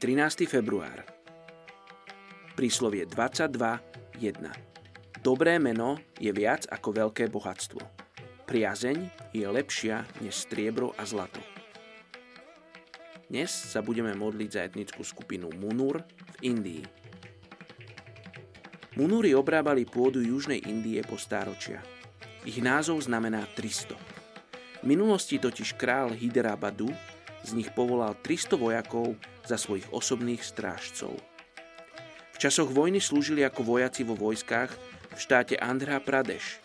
13. február. Príslovie 22.1. Dobré meno je viac ako veľké bohatstvo. Priazeň je lepšia než striebro a zlato. Dnes sa budeme modliť za etnickú skupinu Munur v Indii. Munúri obrábali pôdu južnej Indie po stáročia. Ich názov znamená 300. V minulosti totiž král Hyderabadu z nich povolal 300 vojakov za svojich osobných strážcov. V časoch vojny slúžili ako vojaci vo vojskách v štáte Andhra Pradesh.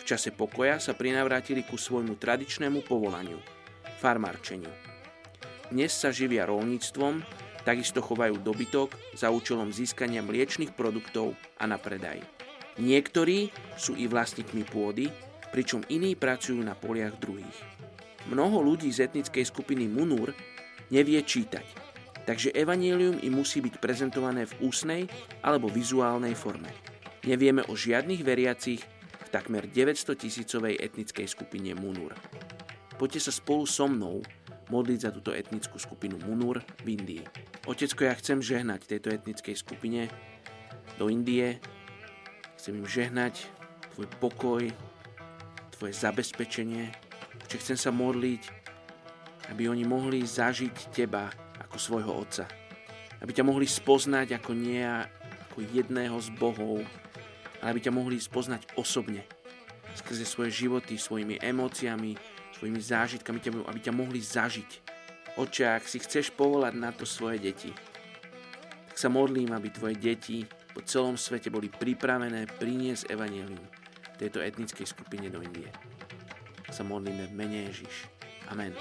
V čase pokoja sa prinavrátili ku svojmu tradičnému povolaniu – farmárčeniu. Dnes sa živia rolníctvom, takisto chovajú dobytok za účelom získania mliečných produktov a na predaj. Niektorí sú i vlastníkmi pôdy, pričom iní pracujú na poliach druhých. Mnoho ľudí z etnickej skupiny Munur nevie čítať, takže evanílium im musí byť prezentované v úsnej alebo vizuálnej forme. Nevieme o žiadnych veriacich v takmer 900 tisícovej etnickej skupine Munur. Poďte sa spolu so mnou modliť za túto etnickú skupinu Munur v Indii. Otecko, ja chcem žehnať tejto etnickej skupine do Indie. Chcem im žehnať tvoj pokoj, tvoje zabezpečenie, že chcem sa modliť, aby oni mohli zažiť teba ako svojho otca. Aby ťa mohli spoznať ako nie ako jedného z bohov, ale aby ťa mohli spoznať osobne. Skrze svoje životy, svojimi emóciami, svojimi zážitkami, aby ťa mohli zažiť. Oče, ak si chceš povolať na to svoje deti, tak sa modlím, aby tvoje deti po celom svete boli pripravené priniesť evanelium tejto etnickej skupine do Indie sa modlíme v mene Ježiš. Amen.